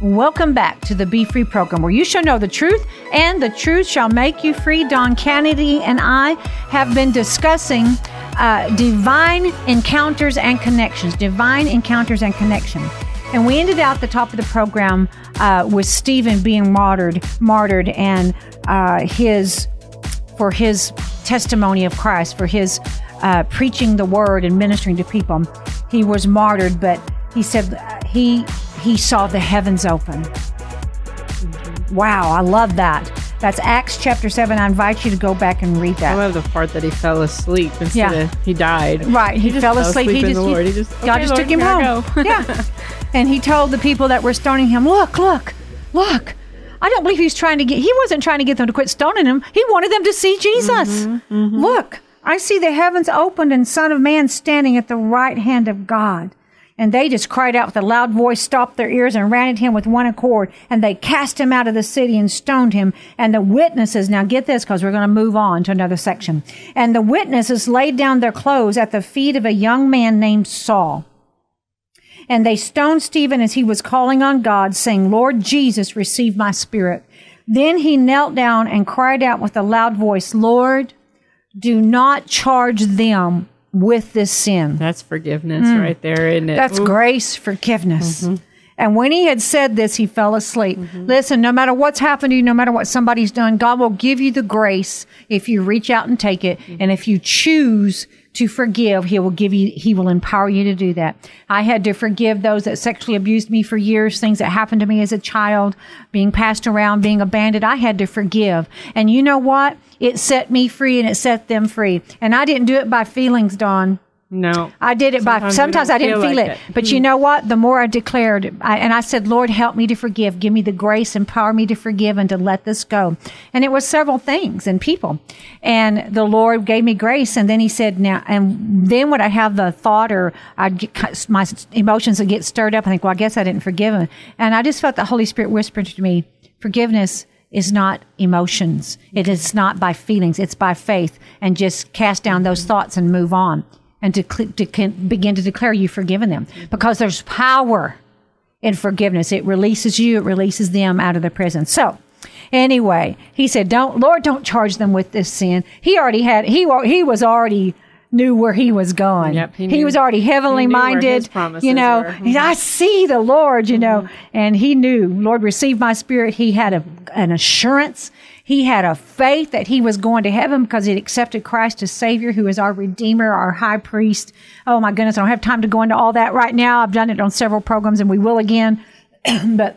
Welcome back to the Be Free program where you shall know the truth and the truth shall make you free. Don Kennedy and I have been discussing uh, divine encounters and connections. Divine encounters and connection. And we ended out the top of the program uh, with Stephen being martyred, martyred, and uh, his for his testimony of Christ, for his uh, preaching the word and ministering to people. He was martyred, but he said uh, he he saw the heavens open. Wow, I love that. That's Acts chapter 7. I invite you to go back and read that. I love the part that he fell asleep instead Yeah. of he died. Right, he, just fell asleep. in He just, he, He just God "Okay, just Lord, took him home. yeah. And he told the people that were stoning him, Look, look, look. I don't believe he was trying to get, he wasn't trying to get them to quit stoning him. He wanted them to see Jesus. Mm-hmm, Look, I see the heavens opened and Son of Man standing at the right hand of God. And they just cried out with a loud voice, stopped their ears, and ran at him with one accord. And they cast him out of the city and stoned him. And the witnesses, now get this because we're going to move on to another section. And the witnesses laid down their clothes at the feet of a young man named Saul. And they stoned Stephen as he was calling on God, saying, Lord Jesus, receive my spirit. Then he knelt down and cried out with a loud voice, Lord, do not charge them with this sin. That's forgiveness mm. right there, isn't it? Mm. That's Ooh. grace, forgiveness. Mm-hmm. And when he had said this, he fell asleep. Mm-hmm. Listen, no matter what's happened to you, no matter what somebody's done, God will give you the grace if you reach out and take it. Mm-hmm. And if you choose to forgive, he will give you, he will empower you to do that. I had to forgive those that sexually abused me for years, things that happened to me as a child, being passed around, being abandoned. I had to forgive. And you know what? It set me free and it set them free. And I didn't do it by feelings, Dawn. No. I did it by Sometimes we sometimes I didn't feel feel like it. it. Hmm. But you know what? The more I declared, I, and I said, Lord, help me to forgive. Give me the grace, empower me to forgive and to let this go. And it was several things and people. And the Lord gave me grace. And then he said, now, and then would I have the thought or I'd get, my emotions would get stirred up. I think, well, I guess I didn't forgive him. And I just felt the Holy Spirit whisper to me, forgiveness is not emotions. It is not by feelings. It's by faith and just cast down those thoughts and move on and to, to begin to declare you've forgiven them because there's power in forgiveness. It releases you, it releases them out of the prison. So, anyway, he said, "Don't, Lord, don't charge them with this sin." He already had he he was already knew where he was going. Yep, he he, was already heavenly he minded. you know. He- I see the Lord. You know, and he knew, Lord, receive my spirit. He had a, an assurance. He had a faith that he was going to heaven because he accepted Christ as Savior, who is our Redeemer, our High Priest. Oh my goodness, I don't have time to go into all that right now. I've done it on several programs and we will again. but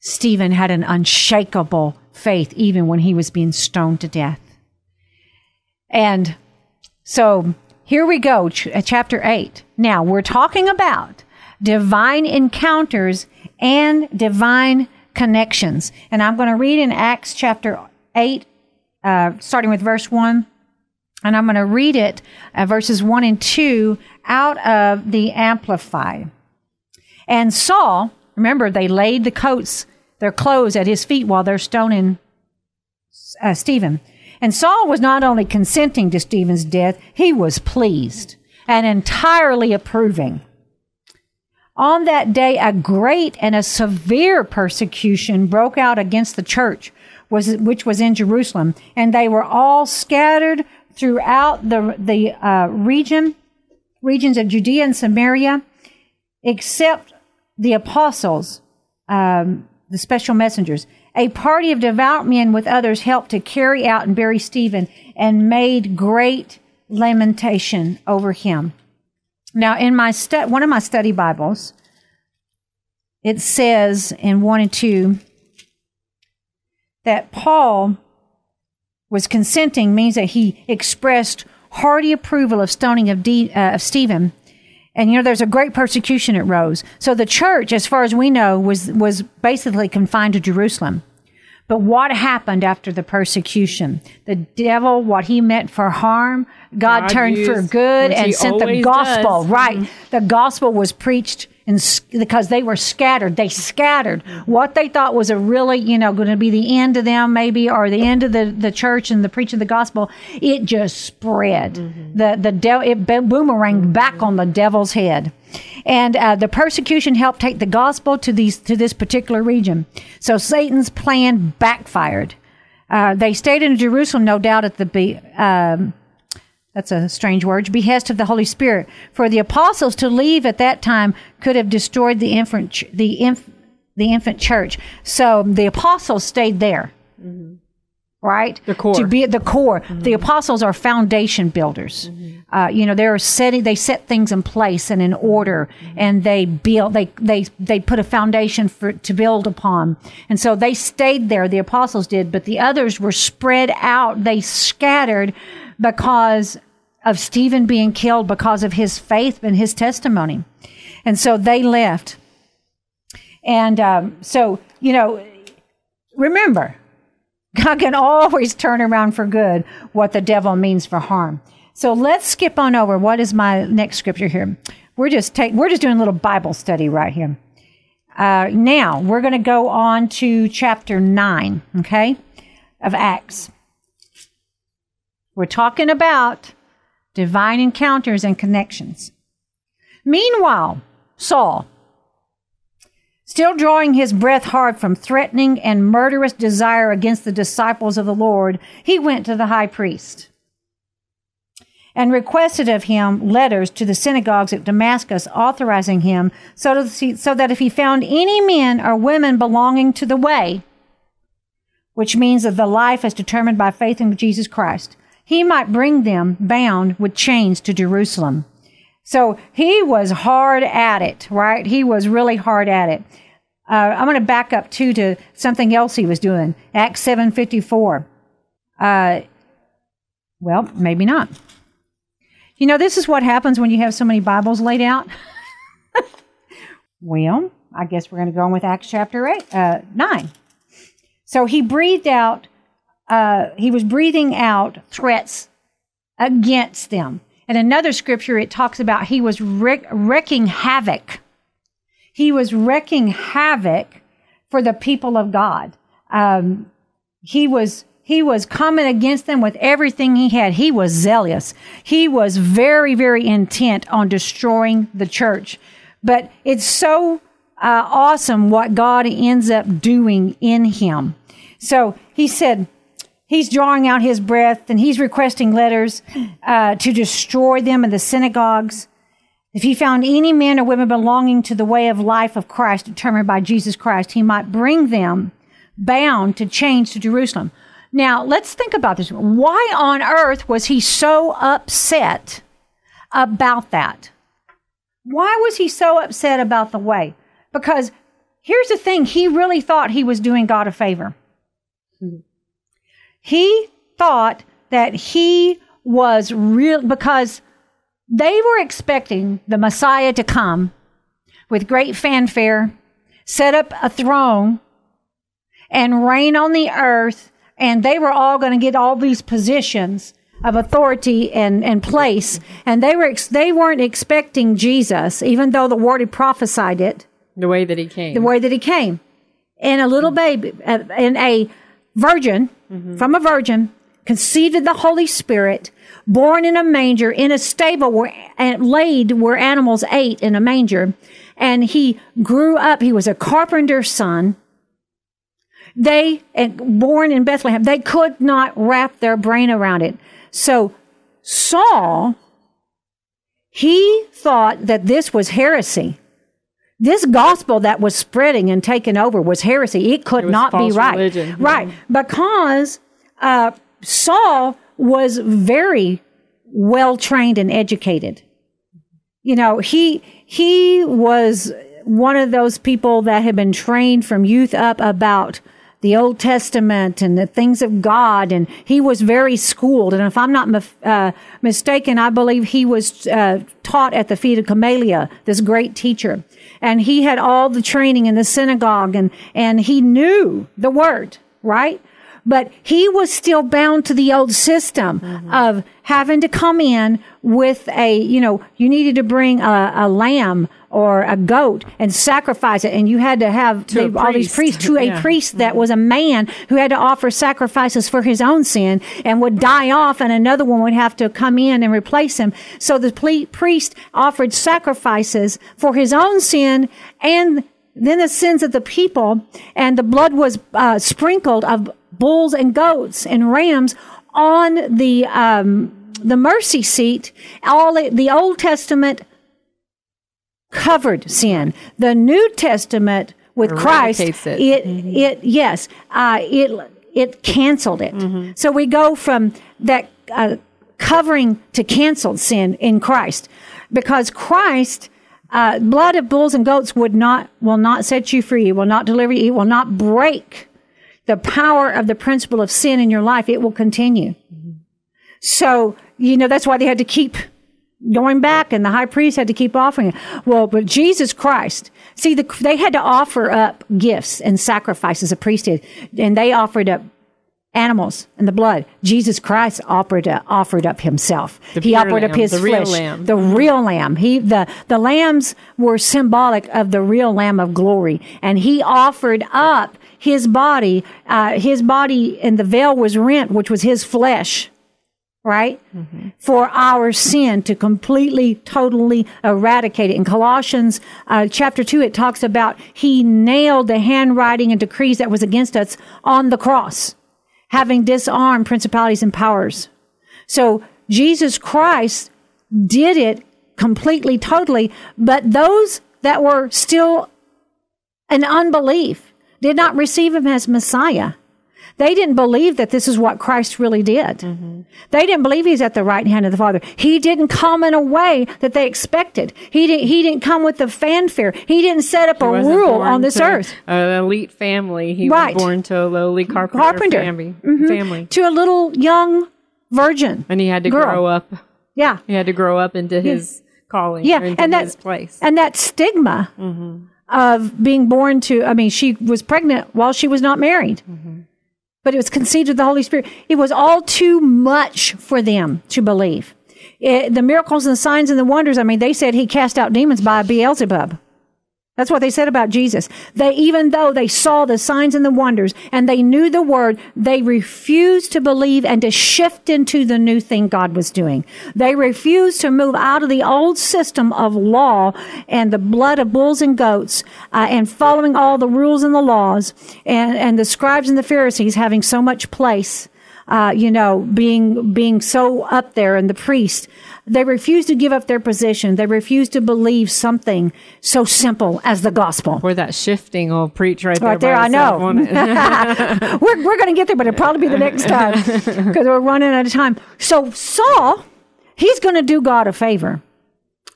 Stephen had an unshakable faith even when he was being stoned to death. And so here we go, ch- uh, chapter 8. Now we're talking about divine encounters and divine connections. And I'm going to read in Acts chapter 8, uh, starting with verse 1. And I'm going to read it, uh, verses 1 and 2, out of the Amplify. And Saul, remember, they laid the coats, their clothes at his feet while they're stoning uh, Stephen. And Saul was not only consenting to Stephen's death, he was pleased and entirely approving. On that day, a great and a severe persecution broke out against the church, was, which was in Jerusalem, and they were all scattered throughout the, the uh, region, regions of Judea and Samaria, except the apostles, um, the special messengers. A party of devout men with others helped to carry out and bury Stephen and made great lamentation over him. Now, in my stu- one of my study Bibles, it says in 1 and 2 that Paul was consenting means that he expressed hearty approval of stoning of, uh, of Stephen. And you know, there's a great persecution at Rose. So the church, as far as we know, was was basically confined to Jerusalem. But what happened after the persecution? The devil, what he meant for harm, God, God turned for good and sent the gospel. does. Right. The gospel was preached and because they were scattered. They scattered what they thought was a really, you know, going to be the end of them, maybe, or the end of the, the church and the preaching of the gospel. It just spread. The the de- it bo- boomeranged back on the devil's head, and uh, the persecution helped take the gospel to these to this particular region. So Satan's plan backfired. Uh, they stayed in Jerusalem, no doubt, at the be, um, that's a strange word, behest of the Holy Spirit. For the apostles to leave at that time could have destroyed the infant, ch- the inf- the infant church. So the apostles stayed there. Mm-hmm. Right, The core. to be at the core. Mm-hmm. The apostles are foundation builders. Mm-hmm. Uh, you know, they're setting, they set things in place and in order, and they build, they they they put a foundation for to build upon. And so they stayed there. The apostles did, but the others were spread out. They scattered because of Stephen being killed because of his faith and his testimony. And so they left. And um, so, you know, remember, God can always turn around for good what the devil means for harm. So let's skip on over. What is my next scripture here? We're just take, we're just doing a little Bible study right here. Uh, now we're going to go on to chapter nine, okay, of Acts. We're talking about divine encounters and connections. Meanwhile, Saul, still drawing his breath hard from threatening and murderous desire against the disciples of the Lord, he went to the high priest and requested of him letters to the synagogues at Damascus, authorizing him so, to, so that if he found any men or women belonging to the way, which means that the life is determined by faith in Jesus Christ, he might bring them bound with chains to Jerusalem. So he was hard at it, right? He was really hard at it. Uh, I'm going to back up too to something else he was doing. Acts 7:54. Uh, well, maybe not. You know, this is what happens when you have so many Bibles laid out. well, I guess we're going to go on with Acts chapter eight, uh, nine. So he breathed out. Uh, he was breathing out threats against them. In another scripture, it talks about he was wreak, wrecking havoc. He was wrecking havoc for the people of God. Um, he was he was coming against them with everything he had. He was zealous. He was very, very intent on destroying the church. But it's so uh, awesome what God ends up doing in him. So he said, he's drawing out his breath and he's requesting letters uh, to destroy them in the synagogues. If he found any men or women belonging to the way of life of Christ determined by Jesus Christ, he might bring them bound to chains to Jerusalem. Now, let's think about this. Why on earth was he so upset about that? Why was he so upset about the way? Because here's the thing he really thought he was doing God a favor. He thought that he was real because they were expecting the Messiah to come with great fanfare, set up a throne, and reign on the earth, and they were all going to get all these positions of authority and, and place. And they were ex- they weren't expecting Jesus, even though the word had prophesied it The way that he came. the way that he came. And a little baby, and a virgin mm-hmm. from a virgin, conceived of the Holy Spirit, born in a manger, in a stable where, and laid where animals ate in a manger. And he grew up. He was a carpenter's son. They, and born in Bethlehem, they could not wrap their brain around it. So Saul, he thought that this was heresy this gospel that was spreading and taking over was heresy. It could was not be right. religion. Right. Because uh, Saul was very well trained and educated. You know, he he was one of those people that had been trained from youth up about the Old Testament and the things of God, and he was very schooled. And if I'm not uh, mistaken, I believe he was uh, taught at the feet of Gamaliel, this great teacher, and he had all the training in the synagogue, and and he knew the word, right? But he was still bound to the old system of having to come in with a, you know, you needed to bring a, a lamb or a goat and sacrifice it. And you had to have To they- all these priests to a priest that was a man who had to offer sacrifices for his own sin and would die off and another one would have to come in and replace him. So the ple- priest offered sacrifices for his own sin and then the sins of the people and the blood was uh, sprinkled of bulls and goats and rams on the, um, the mercy seat. All the, the Old Testament covered sin. The New Testament with Christ, it. it, it, yes, uh, it, it canceled it. So we go from that uh, covering to canceled sin in Christ, because Christ, uh, blood of bulls and goats would not, will not set you free. It will not deliver you. It will not break the power of the principle of sin in your life. It will continue. So, you know, that's why they had to keep going back and the high priest had to keep offering it. Well, but Jesus Christ, see, the, they had to offer up gifts and sacrifices, a priest did, and they offered up animals and the blood. Jesus Christ offered uh, offered up himself. The he offered up lamb, his the real flesh, lamb. the real lamb. He the the lambs were symbolic of the real lamb of glory, and he offered up his body. Uh, his body and the veil was rent, which was his flesh right? For our sin to completely, totally eradicate it. In Colossians uh, chapter 2, it talks about he nailed the handwriting and decrees that was against us on the cross, having disarmed principalities and powers. So Jesus Christ did it completely, totally, but those that were still in unbelief did not receive him as Messiah. They didn't believe that this is what Christ really did. Mm-hmm. They didn't believe he's at the right hand of the Father. He didn't come in a way that they expected. He didn't, he didn't come with the fanfare. He didn't set up a rule on this earth. An elite family. He Right. was born to a lowly mm-hmm. carpenter, Carpenter. family. Mhm. family. To a little young virgin. And he had to Girl. grow up. Yeah. He had to grow up into his calling. Yeah, and that- his place. And that stigma mm-hmm. of being born to, I mean, she was pregnant while she was not married. But it was conceived of the Holy Spirit. It was all too much for them to believe. It, the miracles and the signs and the wonders, I mean, they said he cast out demons by Beelzebub. That's what they said about Jesus. They, even though they saw the signs and the wonders and they knew the word, they refused to believe and to shift into the new thing God was doing. They refused to move out of the old system of law and the blood of bulls and goats uh, and following all the rules and the laws and, and the scribes and the Pharisees having so much place. Uh, you know, being being so up there, and the priest, they refuse to give up their position. They refuse to believe something so simple as the gospel. Where that shifting will preach right there. Right there, I know. we're we're going to get there, but it'll probably be the next time because we're running out of time. So Saul, he's going to do God a favor,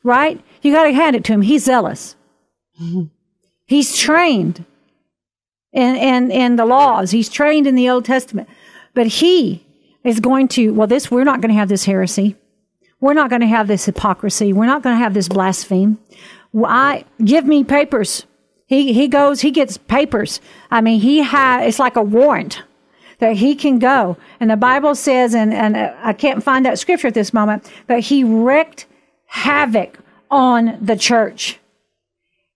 right? You got to hand it to him. He's zealous. He's trained in, in, in the laws. He's trained in the Old Testament. But he is going to, well, this, we're not going to have this heresy. We're not going to have this hypocrisy. We're not going to have this blaspheme. I, give me papers. He, he goes, he gets papers. I mean, he has, it's like a warrant that he can go. And the Bible says, and, and uh, I can't find that scripture at this moment, but he wrecked havoc on the church.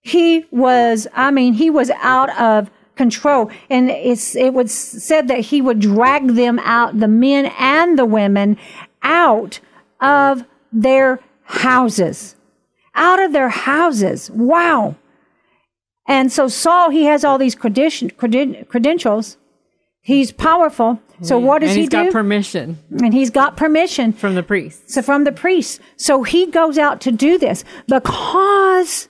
He was, I mean, he was out of control. And it's, it was said that he would drag them out, the men and the women, out of their houses. Out of their houses. Wow. And so Saul, he has all these creden- creden- credentials. He's powerful. So what does and he he's do? got permission and he's got permission from the priest. so from the priest. So he goes out to do this because,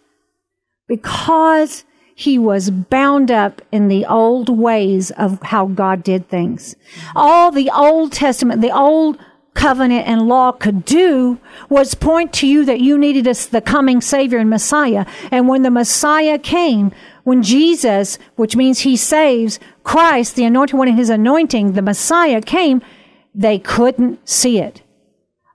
because he was bound up in the old ways of how God did things. All the Old Testament, the old covenant and law could do was point to you that you needed us the coming savior and messiah and when the messiah came when jesus which means he saves christ the anointed one in his anointing the messiah came they couldn't see it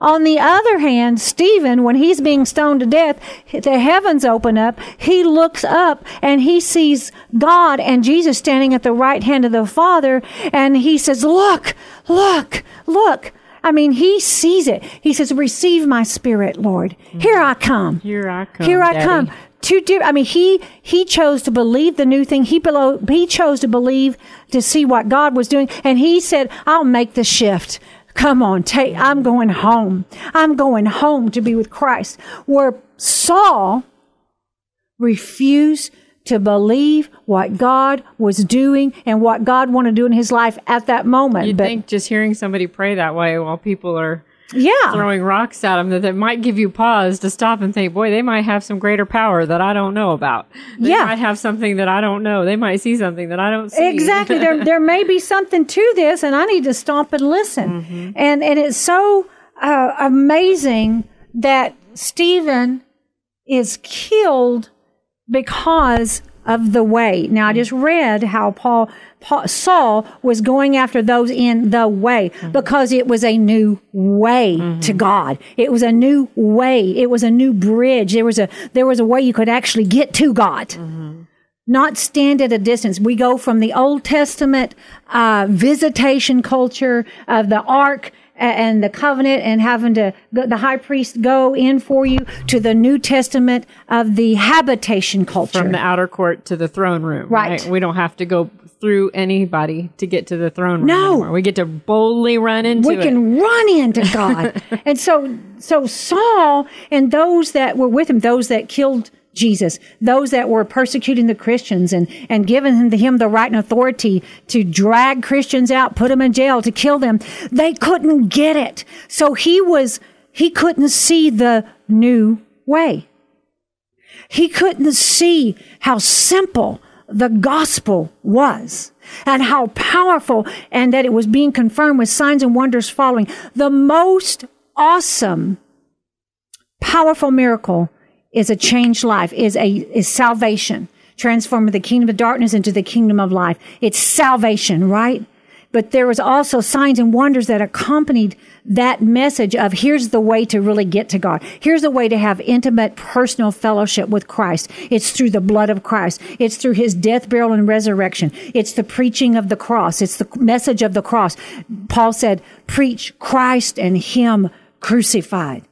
on the other hand, Stephen, when he's being stoned to death, the heavens open up. He looks up and he sees God and Jesus standing at the right hand of the Father. And he says, Look, look, look. I mean, he sees it. He says, receive my spirit, Lord. Here I come. Here I come. Here I Daddy. come. To do, I mean, he, he chose to believe the new thing. He below, he chose to believe to see what God was doing. And he said, I'll make the shift. Come on, take, I'm going home. I'm going home to be with Christ. Where Saul refused to believe what God was doing and what God wanted to do in his life at that moment. But think just hearing somebody pray that way while people are yeah, throwing rocks at them that, that might give you pause to stop and think, boy, they might have some greater power that I don't know about. They Yeah. might have something that I don't know. They might see something that I don't see. Exactly. there, there may be something to this, and I need to stop and listen. And and it's so uh, amazing that Stephen is killed because of the way. Now, I mm. just read how Paul, Paul Saul was going after those in the way mm-hmm. because it was a new way to mm-hmm. God. It was a new way. It was a new bridge. There was a there was a way you could actually get to God mm-hmm. not stand at a distance. We go from the Old Testament uh, visitation culture of the ark and the covenant and having to the high priest go in for you to the New Testament of the habitation culture. From the outer court to the throne room. Right. We don't have to go through anybody to get to the throne room. No. anymore. We get to boldly run into we it. can run into God. and so, so Saul and those that were with him, those that killed Jesus, those that were persecuting the Christians and, and giving him, him the right and authority to drag Christians out, put them in jail, to kill them, they couldn't get it. So he was, he couldn't see the new way. He couldn't see how simple the gospel was and how powerful and that it was being confirmed with signs and wonders following. The most awesome, powerful miracle is a changed life, is a, is salvation, transforming the kingdom of darkness into the kingdom of life. It's salvation, right? But there was also signs and wonders that accompanied that message of here's the way to really get to God. Here's the way to have intimate personal fellowship with Christ. It's through the blood of Christ. It's through his death, burial, and resurrection. It's the preaching of the cross. It's the message of the cross. Paul said, preach Christ and him crucified.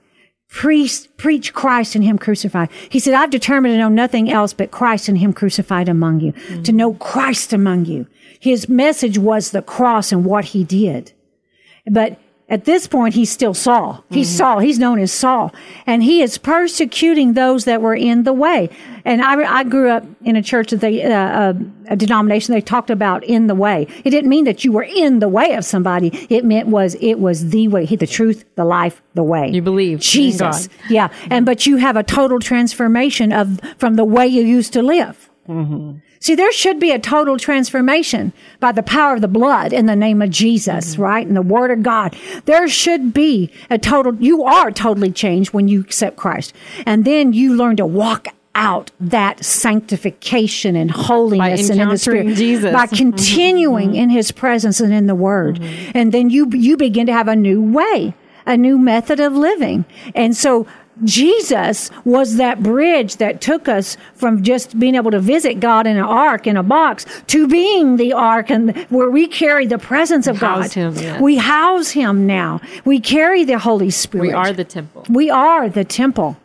Preach, preach Christ and Him crucified. He said, I've determined to know nothing else but Christ and Him crucified among you, to know Christ among you. His message was the cross and what He did. But at this point, he's still Saul. He's Saul. He's known as Saul. And he is persecuting those that were in the way. And I, I grew up in a church that they, uh, uh, a denomination they talked about in the way. It didn't mean that you were in the way of somebody. It meant was, it was the way, the truth, the life, the way. You believe Jesus. Yeah. And, but you have a total transformation of, from the way you used to live. See, there should be a total transformation by the power of the blood in the name of Jesus, mm-hmm. right? And the word of God. There should be a total, you are totally changed when you accept Christ. And then you learn to walk out that sanctification and holiness and in the spirit Jesus. by mm-hmm. continuing mm-hmm. in his presence and in the word. And then you, you begin to have a new way, a new method of living. And so Jesus was that bridge that took us from just being able to visit God in an ark in a box to being the ark and where we carry the presence of God. House him, yes. We house him now. We carry the Holy Spirit. we are the temple. We are the temple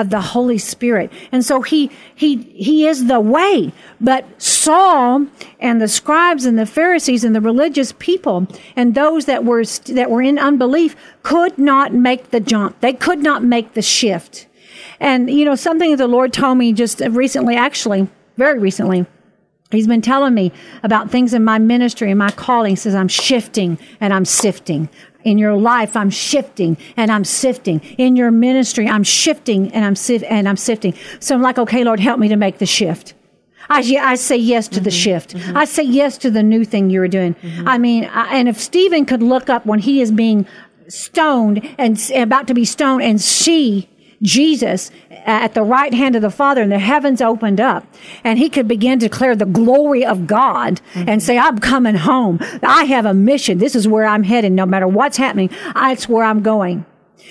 of the Holy Spirit. And so he, he, he is the way. But Saul and the scribes and the Pharisees and the religious people and those that were, that were in unbelief could not make the jump. They could not make the shift. And, you know, something that the Lord told me just recently, actually, very recently, He's been telling me about things in my ministry and my calling. He says, I'm shifting and I'm sifting. In your life, I'm shifting and I'm sifting. In your ministry, I'm shifting and I'm sif- and I'm sifting. So I'm like, okay, Lord, help me to make the shift. I, I say yes to the mm-hmm. shift. Mm-hmm. I say yes to the new thing you're doing. Mm-hmm. I mean, I, and if Stephen could look up when he is being stoned and about to be stoned and see Jesus at the right hand of the Father and the heavens opened up and he could begin to declare the glory of God and say, I'm coming home. I have a mission. This is where I'm heading. No matter what's happening, that's where I'm going.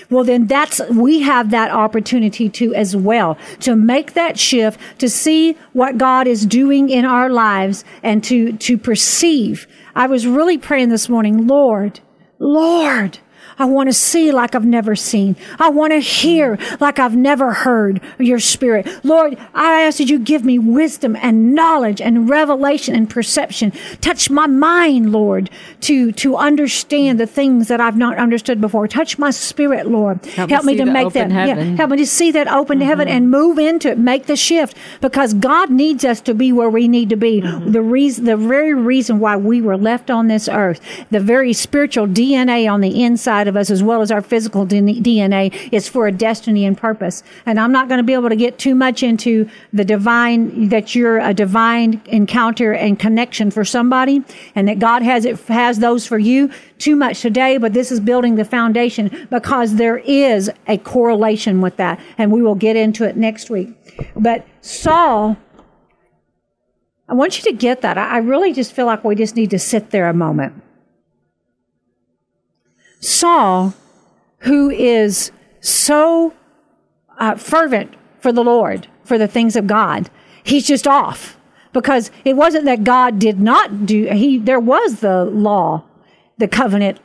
Well, then that's, we have that opportunity to as well, to make that shift, to see what God is doing in our lives and to, to perceive. I was really praying this morning, Lord, Lord, I want to see like I've never seen. I want to hear like I've never heard your spirit. Lord, I ask that you give me wisdom and knowledge and revelation and perception. Touch my mind, Lord, to, to understand the things that I've not understood before. Touch my spirit, Lord. Help me see to make that, yeah, help me to see that open mm-hmm. heaven and move into it, make the shift because God needs us to be where we need to be. Mm-hmm. The reason, the very reason why we were left on this earth, the very spiritual DNA on the inside of us, as well as our physical DNA, is for a destiny and purpose. And I'm not going to be able to get too much into the divine, that you're a divine encounter and connection for somebody, and that God has it, has those for you too much today, but this is building the foundation because there is a correlation with that. And we will get into it next week. But Saul, I want you to get that. I really just feel like we just need to sit there a moment. Saul, who is so uh, fervent for the Lord, for the things of God, he's just off because it wasn't that God did not do. He there was the law, the covenant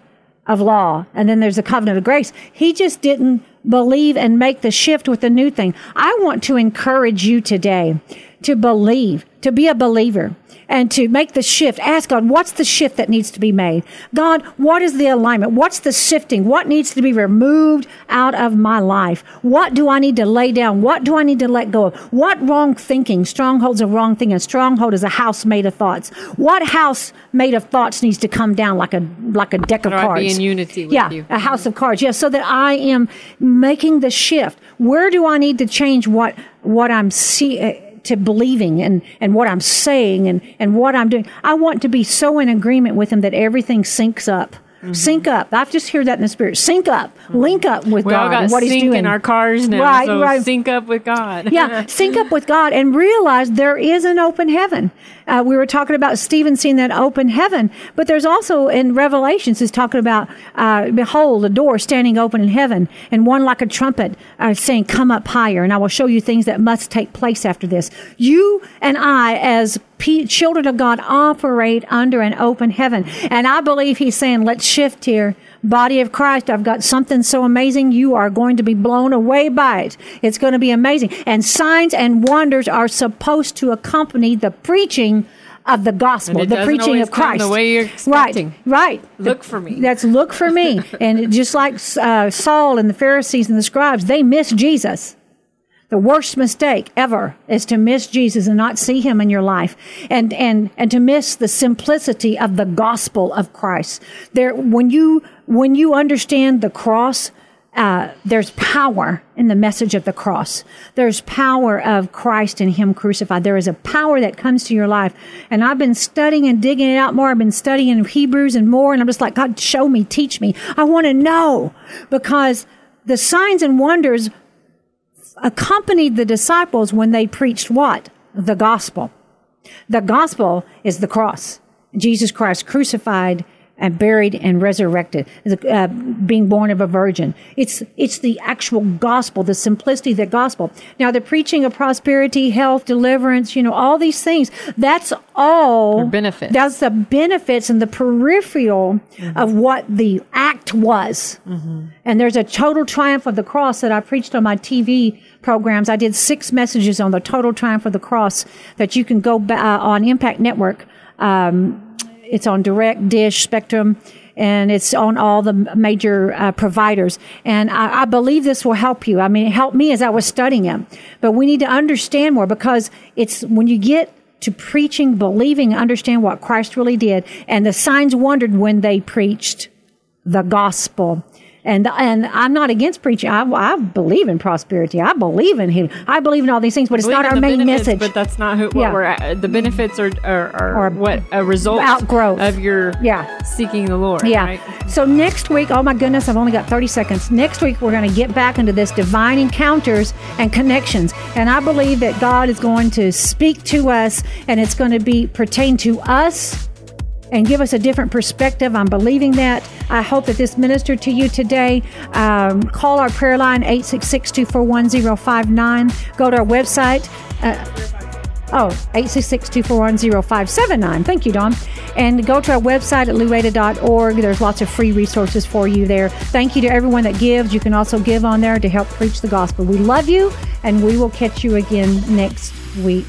of law, and then there's the covenant of grace. He just didn't believe and make the shift with the new thing. I want to encourage you today to believe, to be a believer and to make the shift. Ask God, what's the shift that needs to be made? God, what is the alignment? What's the sifting? What needs to be removed out of my life? What do I need to lay down? What do I need to let go of? What wrong thinking? Strongholds of wrong thinking. A stronghold is a house made of thoughts. What house made of thoughts needs to come down like a like a deck of cards? be in unity with yeah, you? a house of cards. Yes, so that I am making the shift. Where do I need to change what what I'm see to believing and and what I'm saying and and what I'm doing? I want to be so in agreement with him that everything syncs up. Mm-hmm. Sync up. I've just hear that in the spirit. Sync up. Link up with We God and what He's doing. in our cars now, Right, so right. sync up with God. yeah, sync up with God and realize there is an open heaven. Uh, we were talking about Stephen seeing that open heaven, but there's also in Revelations is talking about, uh, behold, a door standing open in heaven, and one like a trumpet uh, saying, "Come up higher, and I will show you things that must take place after this." You and I, as pe- children of God, operate under an open heaven, and I believe He's saying, "Let's shift here." Body of Christ, I've got something so amazing. You are going to be blown away by it. It's going to be amazing. And signs and wonders are supposed to accompany the preaching of the gospel, the preaching of Christ. the way you're expecting. Right, right. Look for me. That's look for me. and just like uh, Saul and the Pharisees and the scribes, they missed Jesus. The worst mistake ever is to miss Jesus and not see him in your life and, and, and to miss the simplicity of the gospel of Christ. There, when you, when you understand the cross, uh, there's power in the message of the cross. There's power of Christ and Him crucified. There is a power that comes to your life. And I've been studying and digging it out more. I've been studying Hebrews and more. And I'm just like, God, show me, teach me. I want to know because the signs and wonders accompanied the disciples when they preached what? The gospel. The gospel is the cross. Jesus Christ crucified and buried and resurrected, uh, being born of a virgin. It's, it's the actual gospel, the simplicity of the gospel. Now, the preaching of prosperity, health, deliverance, you know, all these things, that's all. Benefits. That's the benefits and the peripheral of what the act was. And there's a total triumph of the cross that I preached on my TV programs. I did six messages on the total triumph of the cross that you can go ba- uh, on Impact Network. Um, it's on Direct, Dish, Spectrum, and it's on all the major uh, providers. And I, I believe this will help you. I mean, it helped me as I was studying it. But we need to understand more because it's when you get to preaching, believing, understand what Christ really did, and the signs wondered when they preached the gospel. And and I'm not against preaching. I, I believe in prosperity. I believe in healing. I believe in all these things, but it's not our main message. But that's not who, what Yeah. we're at. The benefits are, are, are Or what a result outgrowth. of your Yeah. seeking the Lord. Yeah. right? So next week, oh my goodness, I've only got 30 seconds. Next week, we're going to get back into this divine encounters and connections. And I believe that God is going to speak to us and it's going to be pertain to us and give us a different perspective. I'm believing that. I hope that this ministered to you today. Um, call our prayer line 866 241 059. Go to our website. Uh, Oh, 866-241-0579. Thank you, Don. And go to our website at lueda.org. There's lots of free resources for you there. Thank you to everyone that gives. You can also give on there to help preach the gospel. We love you, and we will catch you again next week.